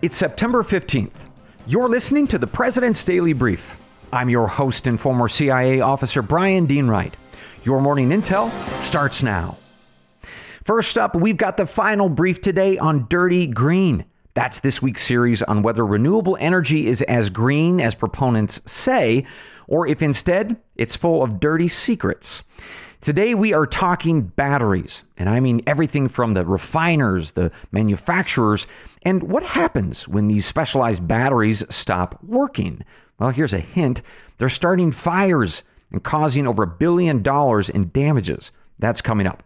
It's September 15th. You're listening to the President's Daily Brief. I'm your host and former CIA officer Brian Dean Wright. Your morning intel starts now. First up, we've got the final brief today on Dirty Green. That's this week's series on whether renewable energy is as green as proponents say, or if instead it's full of dirty secrets. Today, we are talking batteries, and I mean everything from the refiners, the manufacturers, and what happens when these specialized batteries stop working. Well, here's a hint they're starting fires and causing over a billion dollars in damages. That's coming up.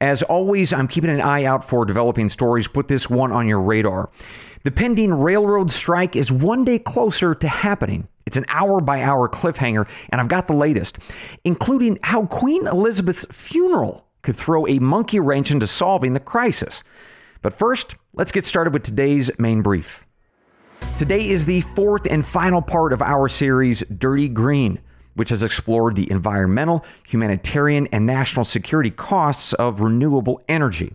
As always, I'm keeping an eye out for developing stories. Put this one on your radar. The pending railroad strike is one day closer to happening. It's an hour by hour cliffhanger, and I've got the latest, including how Queen Elizabeth's funeral could throw a monkey wrench into solving the crisis. But first, let's get started with today's main brief. Today is the fourth and final part of our series, Dirty Green, which has explored the environmental, humanitarian, and national security costs of renewable energy.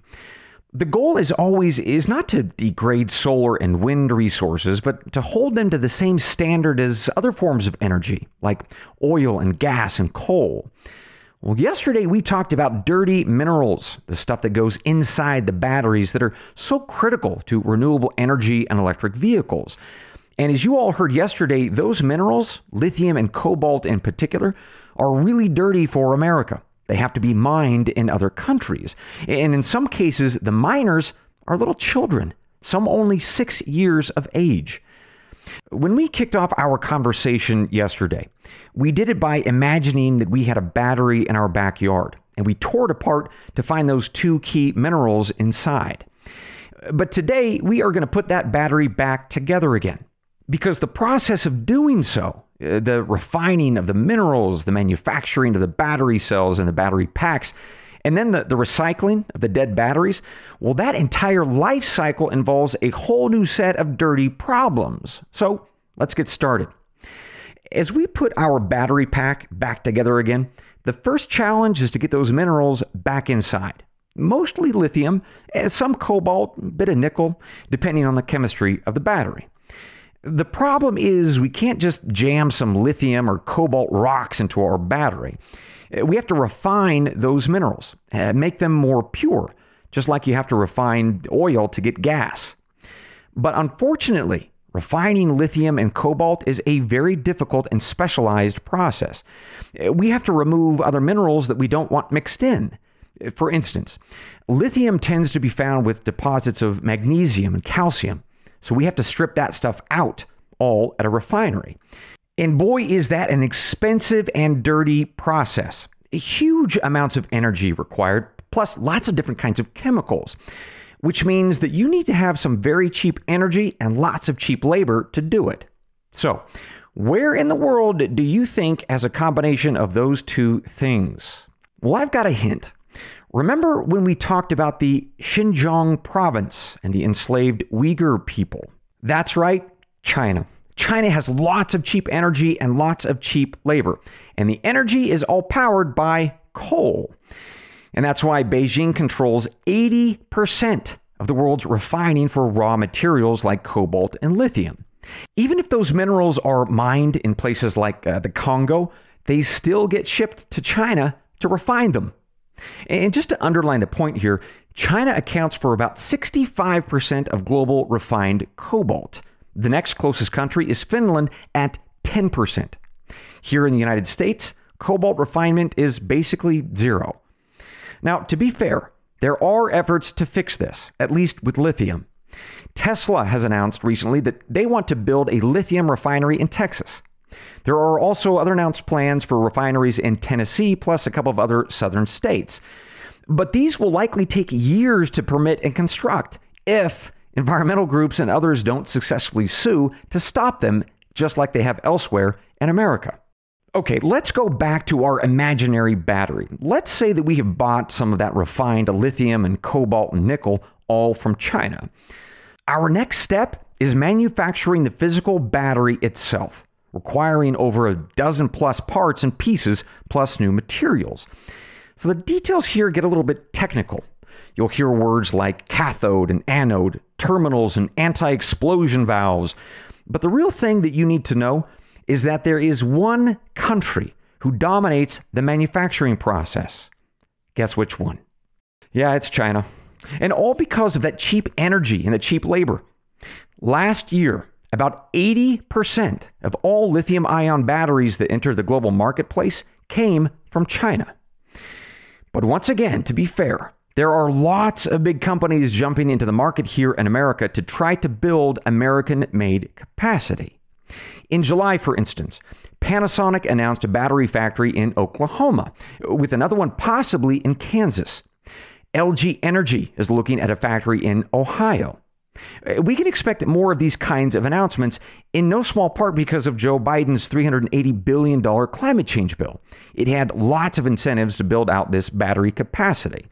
The goal is always is not to degrade solar and wind resources, but to hold them to the same standard as other forms of energy, like oil and gas and coal. Well, yesterday we talked about dirty minerals, the stuff that goes inside the batteries that are so critical to renewable energy and electric vehicles. And as you all heard yesterday, those minerals, lithium and cobalt in particular, are really dirty for America. They have to be mined in other countries. And in some cases, the miners are little children, some only six years of age. When we kicked off our conversation yesterday, we did it by imagining that we had a battery in our backyard and we tore it apart to find those two key minerals inside. But today, we are going to put that battery back together again because the process of doing so Uh, the refining of the minerals, the manufacturing of the battery cells and the battery packs, and then the, the recycling of the dead batteries, well, that entire life cycle involves a whole new set of dirty problems. So let's get started. As we put our battery pack back together again, the first challenge is to get those minerals back inside. Mostly lithium, eh, some cobalt, a bit of nickel, depending on the chemistry of the battery. The problem is we can't just jam some lithium or cobalt rocks into our battery. We have to refine those minerals, uh, make them more pure, just like you have to refine oil to get gas. But unfortunately, refining lithium and cobalt is a very difficult and specialized process. Uh, we have to remove other minerals that we don't want mixed in. For instance, lithium tends to be found with deposits of magnesium and calcium. So we have to strip that stuff out all at a refinery. And boy, is that an expensive and dirty process. Huge amounts of energy required, plus lots of different kinds of chemicals, which means that you need to have some very cheap energy and lots of cheap labor to do it. So, where in the world do you think has a combination of those two things? Well, I've got a hint. Remember when we talked about the Xinjiang province and the enslaved Uyghur people? That's right, China. China has lots of cheap energy and lots of cheap labor, and the energy is all powered by coal. And that's why Beijing controls 80% of the world's refining for raw materials like cobalt and lithium. Even if those minerals are mined in places like uh, the Congo, they still get shipped to China to refine them. And just to underline the point here, China accounts for about 65% of global refined cobalt. The next closest country is Finland at 10%. Here in the United States, cobalt refinement is basically zero. Now, to be fair, there are efforts to fix this, at least with lithium. Tesla has announced recently that they want to build a lithium refinery in Texas. There are also other announced plans for refineries in Tennessee, plus a couple of other southern states. But these will likely take years to permit and construct if environmental groups and others don't successfully sue to stop them, just like they have elsewhere in America. Okay, let's go back to our imaginary battery. Let's say that we have bought some of that refined lithium and cobalt and nickel all from China. Our next step is manufacturing the physical battery itself requiring over a dozen plus parts and pieces plus new materials. So the details here get a little bit technical. You'll hear words like cathode and anode, terminals and anti explosion valves. But the real thing that you need to know is that there is one country who dominates the manufacturing process. Guess which one? Yeah, it's China. And all because of that cheap energy and the cheap labor. Last year, about 80% of all lithium ion batteries that enter the global marketplace came from China. But once again, to be fair, there are lots of big companies jumping into the market here in America to try to build American made capacity. In July, for instance, Panasonic announced a battery factory in Oklahoma, with another one possibly in Kansas. LG Energy is looking at a factory in Ohio. Uh, we can expect more of these kinds of announcements, in no small part because of Joe Biden's $380 billion climate change bill. It had lots of incentives to build out this battery capacity.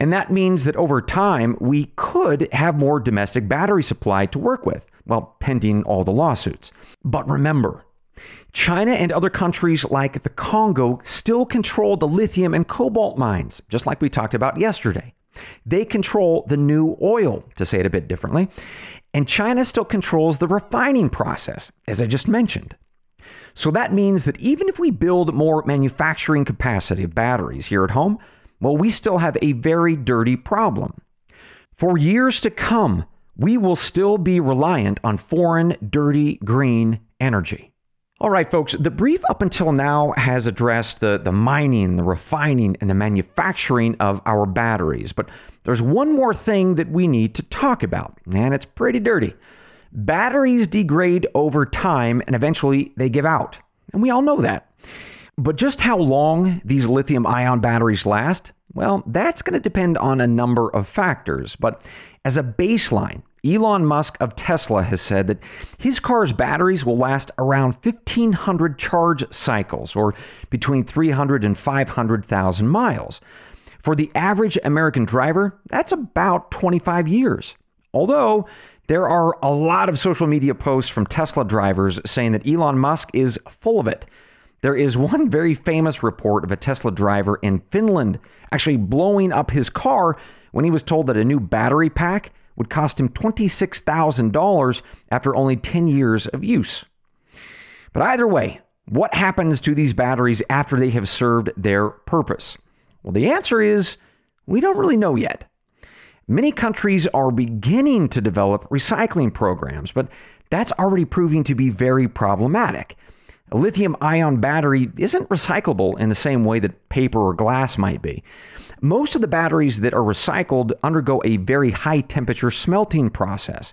And that means that over time, we could have more domestic battery supply to work with, well, pending all the lawsuits. But remember, China and other countries like the Congo still control the lithium and cobalt mines, just like we talked about yesterday. They control the new oil, to say it a bit differently, and China still controls the refining process, as I just mentioned. So that means that even if we build more manufacturing capacity of batteries here at home, well, we still have a very dirty problem. For years to come, we will still be reliant on foreign, dirty, green energy. All right, folks, the brief up until now has addressed the, the mining, the refining, and the manufacturing of our batteries. But there's one more thing that we need to talk about, and it's pretty dirty. Batteries degrade over time and eventually they give out. And we all know that. But just how long these lithium ion batteries last, well, that's going to depend on a number of factors. But as a baseline, Elon Musk of Tesla has said that his car's batteries will last around 1,500 charge cycles, or between 300 and 500,000 miles. For the average American driver, that's about 25 years. Although there are a lot of social media posts from Tesla drivers saying that Elon Musk is full of it. There is one very famous report of a Tesla driver in Finland actually blowing up his car when he was told that a new battery pack would cost him $26,000 after only 10 years of use. But either way, what happens to these batteries after they have served their purpose? Well, the answer is we don't really know yet. Many countries are beginning to develop recycling programs, but that's already proving to be very problematic. A lithium ion battery isn't recyclable in the same way that paper or glass might be. Most of the batteries that are recycled undergo a very high temperature smelting process,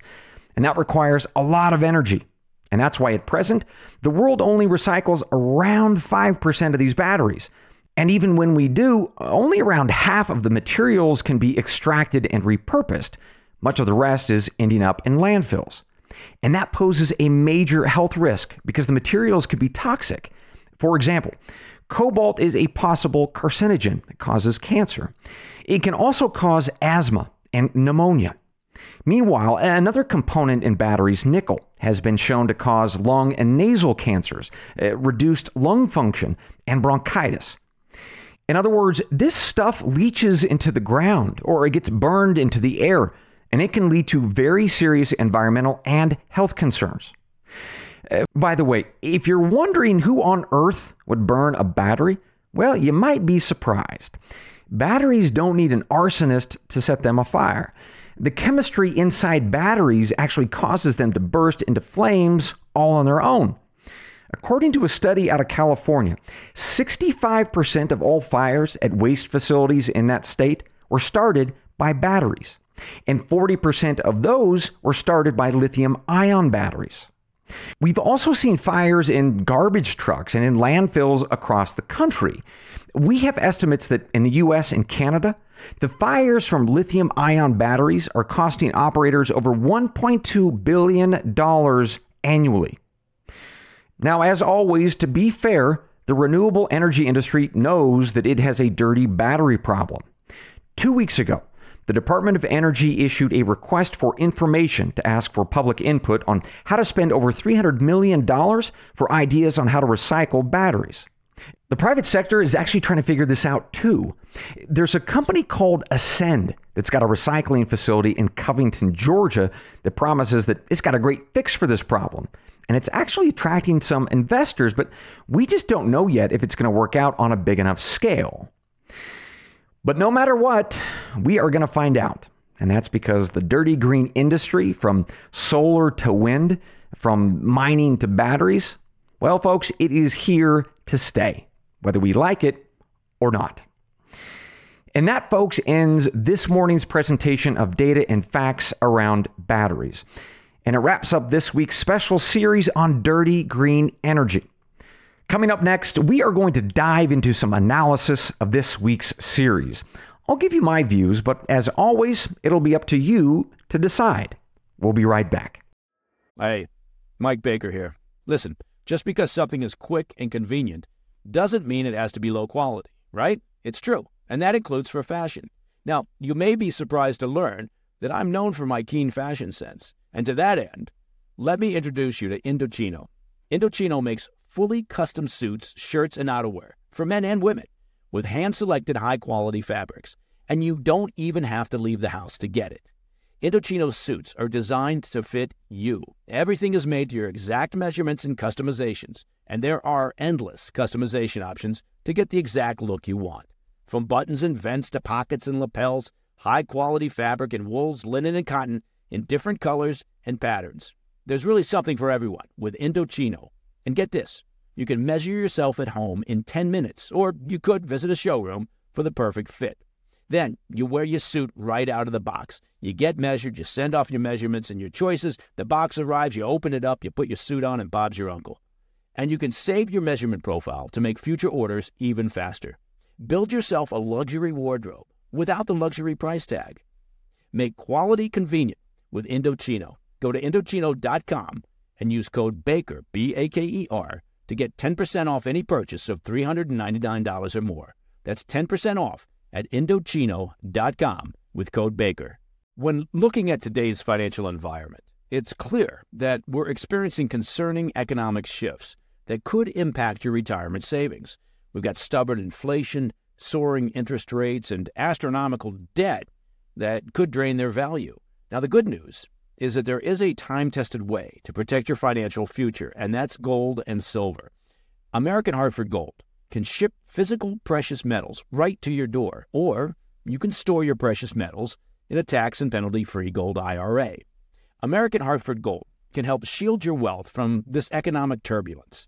and that requires a lot of energy. And that's why at present, the world only recycles around 5% of these batteries. And even when we do, only around half of the materials can be extracted and repurposed. Much of the rest is ending up in landfills. And that poses a major health risk because the materials could be toxic. For example, cobalt is a possible carcinogen that causes cancer. It can also cause asthma and pneumonia. Meanwhile, another component in batteries, nickel, has been shown to cause lung and nasal cancers, uh, reduced lung function, and bronchitis. In other words, this stuff leaches into the ground or it gets burned into the air, and it can lead to very serious environmental and health concerns. Uh, by the way, if you're wondering who on earth would burn a battery, well, you might be surprised. Batteries don't need an arsonist to set them afire. The chemistry inside batteries actually causes them to burst into flames all on their own. According to a study out of California, 65% of all fires at waste facilities in that state were started by batteries and 40% of those were started by lithium ion batteries. We've also seen fires in garbage trucks and in landfills across the country. We have estimates that in the US and Canada, the fires from lithium ion batteries are costing operators over $1.2 billion annually. Now, as always, to be fair, the renewable energy industry knows that it has a dirty battery problem. Two weeks ago, the Department of Energy issued a request for information to ask for public input on how to spend over $300 million for ideas on how to recycle batteries. The private sector is actually trying to figure this out too. There's a company called Ascend that's got a recycling facility in Covington, Georgia, that promises that it's got a great fix for this problem. And it's actually attracting some investors, but we just don't know yet if it's going to work out on a big enough scale. But no matter what, we are going to find out. And that's because the dirty green industry, from solar to wind, from mining to batteries, well, folks, it is here to stay, whether we like it or not. And that, folks, ends this morning's presentation of data and facts around batteries. And it wraps up this week's special series on dirty green energy. Coming up next, we are going to dive into some analysis of this week's series. I'll give you my views, but as always, it'll be up to you to decide. We'll be right back. Hey, Mike Baker here. Listen, just because something is quick and convenient doesn't mean it has to be low quality, right? It's true, and that includes for fashion. Now, you may be surprised to learn that I'm known for my keen fashion sense, and to that end, let me introduce you to Indochino. Indochino makes fully custom suits, shirts, and outerwear for men and women with hand selected high quality fabrics, and you don't even have to leave the house to get it. Indochino's suits are designed to fit you. Everything is made to your exact measurements and customizations, and there are endless customization options to get the exact look you want. From buttons and vents to pockets and lapels, high quality fabric in wools, linen, and cotton in different colors and patterns. There's really something for everyone with Indochino. And get this you can measure yourself at home in 10 minutes, or you could visit a showroom for the perfect fit. Then you wear your suit right out of the box. You get measured, you send off your measurements and your choices. The box arrives, you open it up, you put your suit on, and Bob's your uncle. And you can save your measurement profile to make future orders even faster. Build yourself a luxury wardrobe without the luxury price tag. Make quality convenient with Indochino. Go to Indochino.com and use code BAKER, B A K E R, to get 10% off any purchase of $399 or more. That's 10% off at Indochino.com with code BAKER. When looking at today's financial environment, it's clear that we're experiencing concerning economic shifts that could impact your retirement savings. We've got stubborn inflation, soaring interest rates, and astronomical debt that could drain their value. Now, the good news is that there is a time tested way to protect your financial future, and that's gold and silver. American Hartford Gold can ship physical precious metals right to your door, or you can store your precious metals in a tax and penalty free gold IRA. American Hartford Gold can help shield your wealth from this economic turbulence.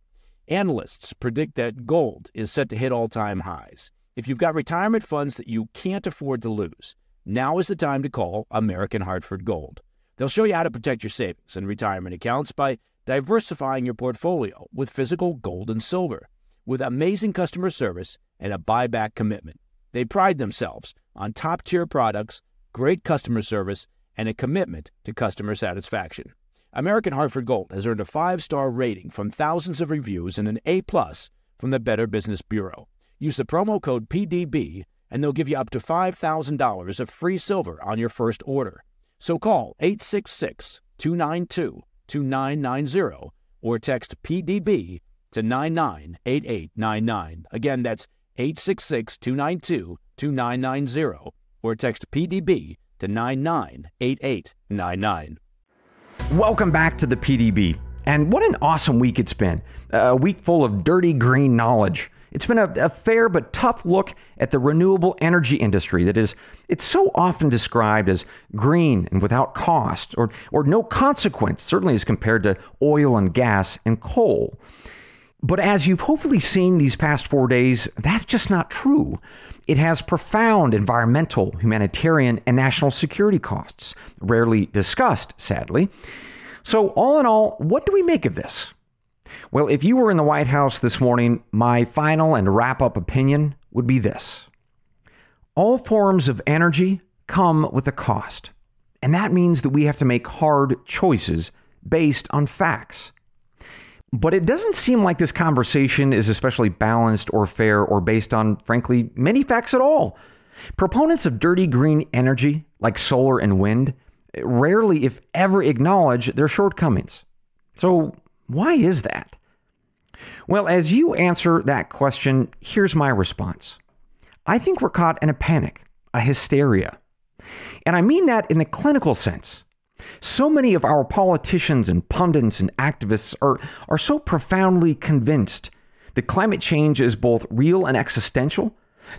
Analysts predict that gold is set to hit all time highs. If you've got retirement funds that you can't afford to lose, now is the time to call American Hartford Gold. They'll show you how to protect your savings and retirement accounts by diversifying your portfolio with physical gold and silver, with amazing customer service and a buyback commitment. They pride themselves on top tier products, great customer service, and a commitment to customer satisfaction. American Hartford Gold has earned a five star rating from thousands of reviews and an A plus from the Better Business Bureau. Use the promo code PDB and they'll give you up to $5,000 of free silver on your first order. So call 866 292 2990 or text PDB to 998899. Again, that's 866 292 2990 or text PDB to 998899. Welcome back to the PDB. And what an awesome week it's been. A week full of dirty green knowledge. It's been a, a, fair but tough look at the renewable energy industry that is it's so often described as green and without cost or or no consequence, certainly as compared to oil and gas and coal. But as you've hopefully seen these past 4 days, that's just not true. It has profound environmental, humanitarian, and national security costs, rarely discussed, sadly. So, all in all, what do we make of this? Well, if you were in the White House this morning, my final and wrap up opinion would be this All forms of energy come with a cost, and that means that we have to make hard choices based on facts. But it doesn't seem like this conversation is especially balanced or fair or based on, frankly, many facts at all. Proponents of dirty green energy, like solar and wind, rarely, if ever, acknowledge their shortcomings. So, why is that? Well, as you answer that question, here's my response. I think we're caught in a panic, a hysteria. And I mean that in the clinical sense. So many of our politicians and pundits and activists are, are so profoundly convinced that climate change is both real and existential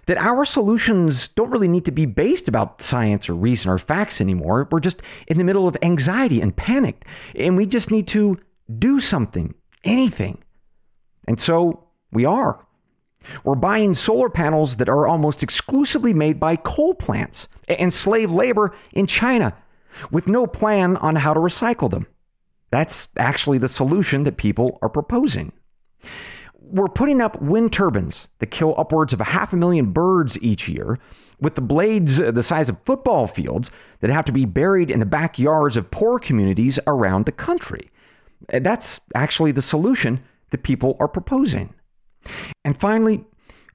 that our solutions don't really need to be based about science or reason or facts anymore. We're just in the middle of anxiety and panic, and we just need to do something, anything. And so we are. We're buying solar panels that are almost exclusively made by coal plants and slave labor in China with no plan on how to recycle them. That's actually the solution that people are proposing. We're putting up wind turbines that kill upwards of a half a million birds each year, with the blades uh, the size of football fields that have to be buried in the backyards of poor communities around the country. That's actually the solution that people are proposing. And finally,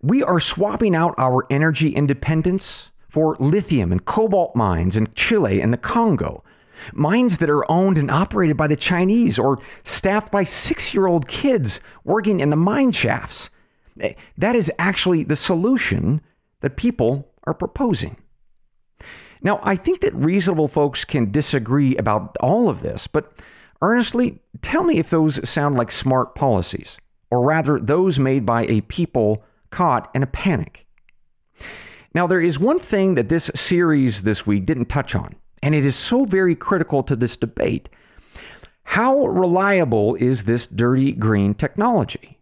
we are swapping out our energy independence for lithium and cobalt mines in Chile and the Congo. Mines that are owned and operated by the Chinese or staffed by six year old kids working in the mine shafts. Eh, that is actually the solution that people are proposing. Now, I think that reasonable folks can disagree about all of this, but earnestly, tell me if those sound like smart policies, or rather, those made by a people caught in a panic. Now, there is one thing that this series this week didn't touch on, and it is so very critical to this debate. How reliable is this dirty green technology?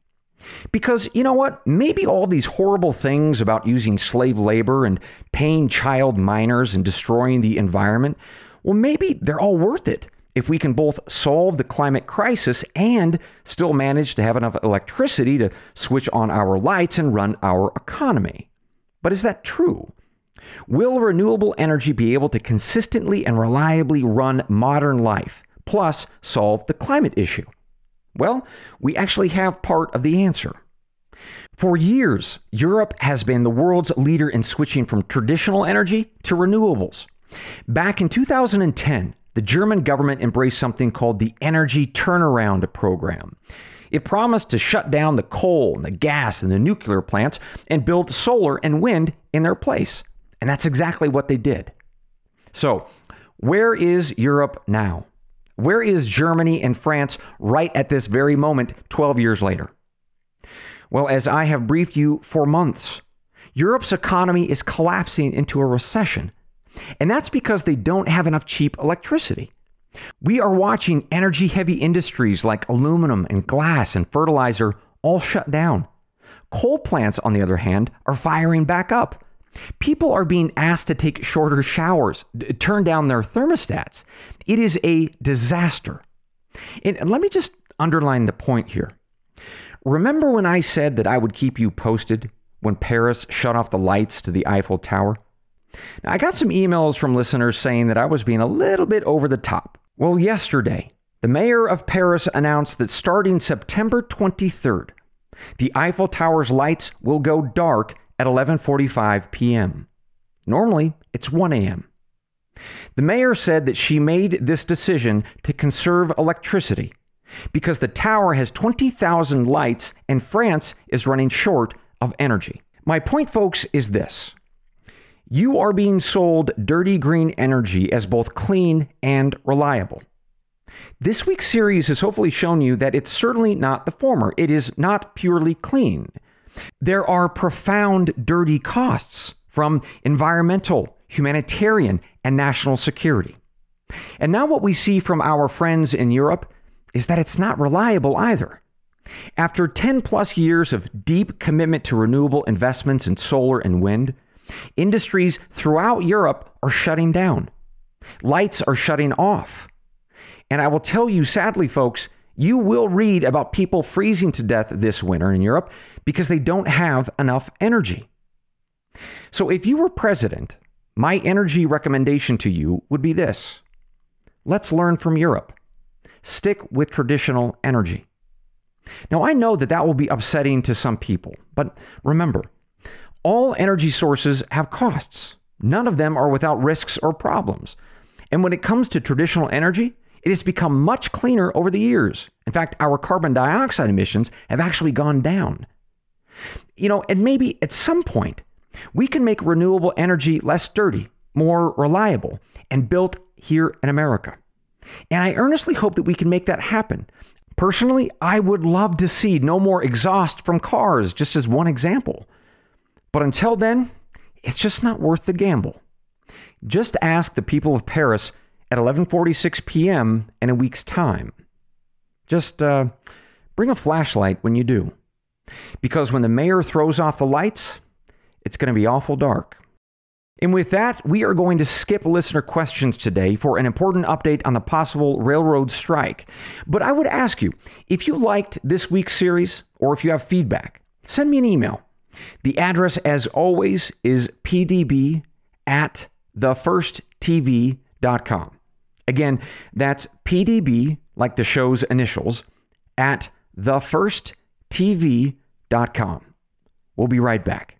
Because you know what? Maybe all these horrible things about using slave labor and paying child miners and destroying the environment, well, maybe they're all worth it if we can both solve the climate crisis and still manage to have enough electricity to switch on our lights and run our economy. But is that true? Will renewable energy be able to consistently and reliably run modern life, plus solve the climate issue? Well, we actually have part of the answer. For years, Europe has been the world's leader in switching from traditional energy to renewables. Back in 2010, the German government embraced something called the Energy Turnaround Program. It promised to shut down the coal and the gas and the nuclear plants and build solar and wind in their place. And that's exactly what they did. So, where is Europe now? Where is Germany and France right at this very moment, 12 years later? Well, as I have briefed you for months, Europe's economy is collapsing into a recession. And that's because they don't have enough cheap electricity. We are watching energy heavy industries like aluminum and glass and fertilizer all shut down. Coal plants, on the other hand, are firing back up. People are being asked to take shorter showers, turn down their thermostats. It is a disaster. And let me just underline the point here. Remember when I said that I would keep you posted when Paris shut off the lights to the Eiffel Tower? Now, I got some emails from listeners saying that I was being a little bit over the top. Well, yesterday, the mayor of Paris announced that starting September 23rd, the Eiffel Tower's lights will go dark at 11:45 p.m. Normally, it's 1 a.m. The mayor said that she made this decision to conserve electricity because the tower has 20,000 lights and France is running short of energy. My point, folks, is this. You are being sold dirty green energy as both clean and reliable. This week's series has hopefully shown you that it's certainly not the former. It is not purely clean. There are profound dirty costs from environmental, humanitarian, and national security. And now, what we see from our friends in Europe is that it's not reliable either. After 10 plus years of deep commitment to renewable investments in solar and wind, Industries throughout Europe are shutting down. Lights are shutting off. And I will tell you, sadly, folks, you will read about people freezing to death this winter in Europe because they don't have enough energy. So, if you were president, my energy recommendation to you would be this let's learn from Europe. Stick with traditional energy. Now, I know that that will be upsetting to some people, but remember, all energy sources have costs. None of them are without risks or problems. And when it comes to traditional energy, it has become much cleaner over the years, In fact, our carbon dioxide emissions have actually gone down. You know, and maybe at some point, we can make renewable energy less dirty, more reliable, and built here in America. And I earnestly hope that we can make that happen. Personally, I would love to see no more exhaust from cars, just as one example. But until then, it's just not worth the gamble. Just ask the people of Paris at 11:46 p.m. in a week's time. Just uh, bring a flashlight when you do. Because when the mayor throws off the lights, it's going to be awful dark. And with that, we are going to skip listener questions today for an important update on the possible railroad strike. But I would ask you if you liked this week's series or if you have feedback, send me an email. The address, as always, is pdb at thefirsttv.com. Again, that's pdb, like the show's initials, at thefirsttv.com. We'll be right back.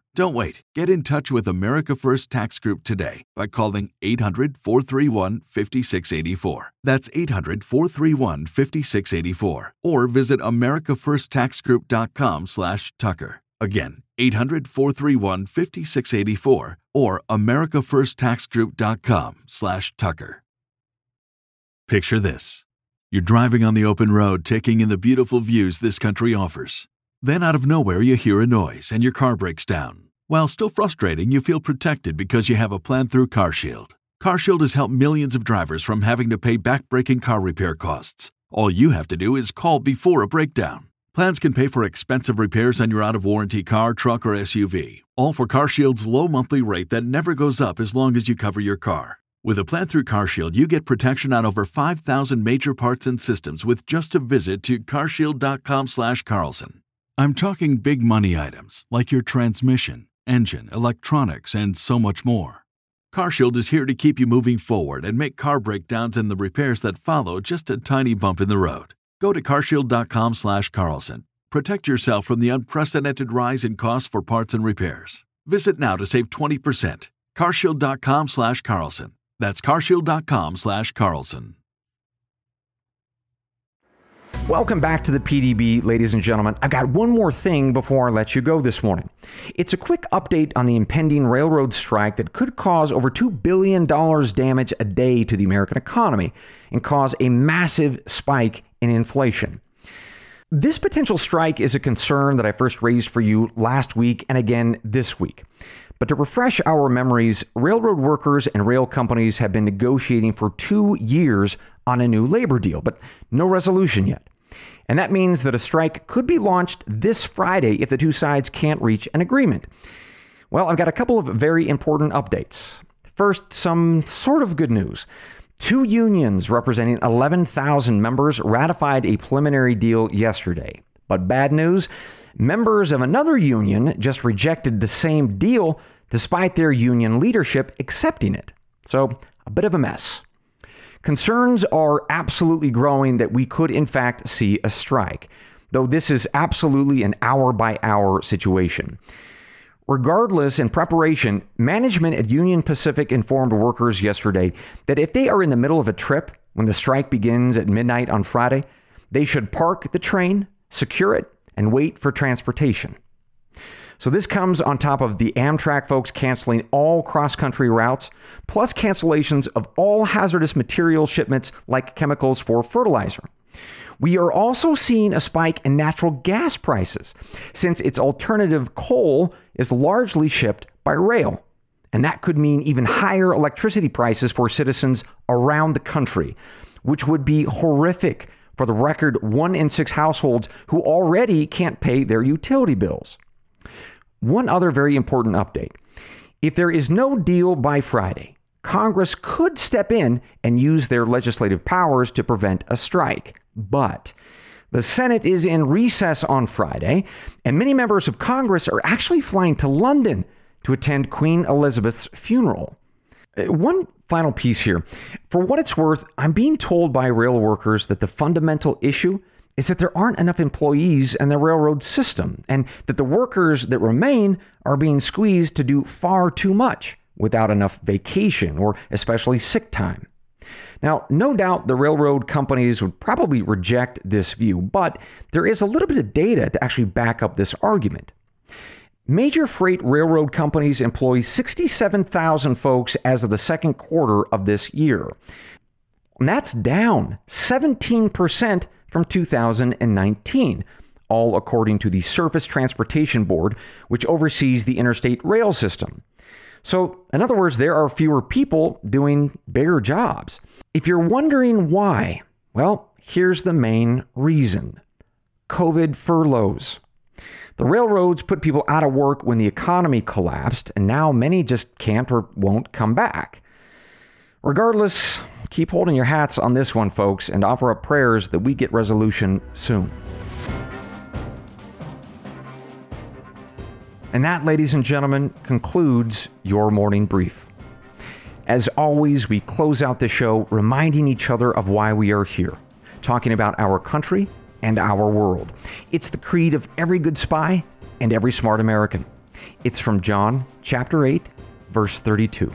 Don't wait. Get in touch with America First Tax Group today by calling 800 431 5684. That's 800 431 5684. Or visit AmericaFirstTaxGroup.com slash Tucker. Again, 800 431 5684 or AmericaFirstTaxGroup.com slash Tucker. Picture this. You're driving on the open road, taking in the beautiful views this country offers. Then, out of nowhere, you hear a noise and your car breaks down. While still frustrating, you feel protected because you have a plan through CarShield. CarShield has helped millions of drivers from having to pay backbreaking car repair costs. All you have to do is call before a breakdown. Plans can pay for expensive repairs on your out of warranty car, truck, or SUV, all for CarShield's low monthly rate that never goes up as long as you cover your car. With a plan through CarShield, you get protection on over 5,000 major parts and systems with just a visit to carshield.com/carlson. I'm talking big money items like your transmission, engine, electronics, and so much more. CarShield is here to keep you moving forward and make car breakdowns and the repairs that follow just a tiny bump in the road. Go to carshield.com/carlson. Protect yourself from the unprecedented rise in costs for parts and repairs. Visit now to save 20%. carshield.com/carlson. That's carshield.com/carlson. Welcome back to the PDB, ladies and gentlemen. I've got one more thing before I let you go this morning. It's a quick update on the impending railroad strike that could cause over $2 billion damage a day to the American economy and cause a massive spike in inflation. This potential strike is a concern that I first raised for you last week and again this week. But to refresh our memories, railroad workers and rail companies have been negotiating for two years on a new labor deal, but no resolution yet. And that means that a strike could be launched this Friday if the two sides can't reach an agreement. Well, I've got a couple of very important updates. First, some sort of good news. Two unions representing 11,000 members ratified a preliminary deal yesterday. But bad news members of another union just rejected the same deal despite their union leadership accepting it. So, a bit of a mess. Concerns are absolutely growing that we could, in fact, see a strike, though this is absolutely an hour by hour situation. Regardless, in preparation, management at Union Pacific informed workers yesterday that if they are in the middle of a trip when the strike begins at midnight on Friday, they should park the train, secure it, and wait for transportation. So this comes on top of the Amtrak folks canceling all cross country routes, plus cancellations of all hazardous material shipments like chemicals for fertilizer. We are also seeing a spike in natural gas prices since its alternative coal is largely shipped by rail. And that could mean even higher electricity prices for citizens around the country, which would be horrific for the record one in six households who already can't pay their utility bills. One other very important update. If there is no deal by Friday, Congress could step in and use their legislative powers to prevent a strike. But the Senate is in recess on Friday, and many members of Congress are actually flying to London to attend Queen Elizabeth's funeral. Uh, one final piece here. For what it's worth, I'm being told by rail workers that the fundamental issue is that there aren't enough employees in the railroad system, and that the workers that remain are being squeezed to do far too much without enough vacation or especially sick time. Now, no doubt the railroad companies would probably reject this view, but there is a little bit of data to actually back up this argument. Major freight railroad companies employ 67,000 folks as of the second quarter of this year. And that's down 17% from 2019, all according to the Surface Transportation Board, which oversees the interstate rail system. So, in other words, there are fewer people doing bigger jobs. If you're wondering why, well, here's the main reason COVID furloughs. The railroads put people out of work when the economy collapsed, and now many just can't or won't come back. Regardless, keep holding your hats on this one, folks, and offer up prayers that we get resolution soon. And that, ladies and gentlemen, concludes your morning brief. As always, we close out the show reminding each other of why we are here, talking about our country and our world. It's the creed of every good spy and every smart American. It's from John chapter 8, verse 32.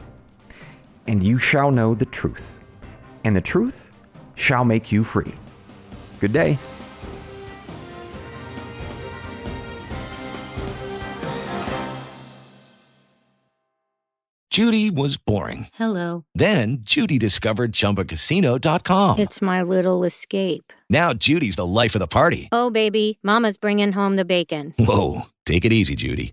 And you shall know the truth, and the truth shall make you free. Good day. Judy was boring. Hello. Then Judy discovered ChumbaCasino.com. It's my little escape. Now Judy's the life of the party. Oh, baby, Mama's bringing home the bacon. Whoa, take it easy, Judy.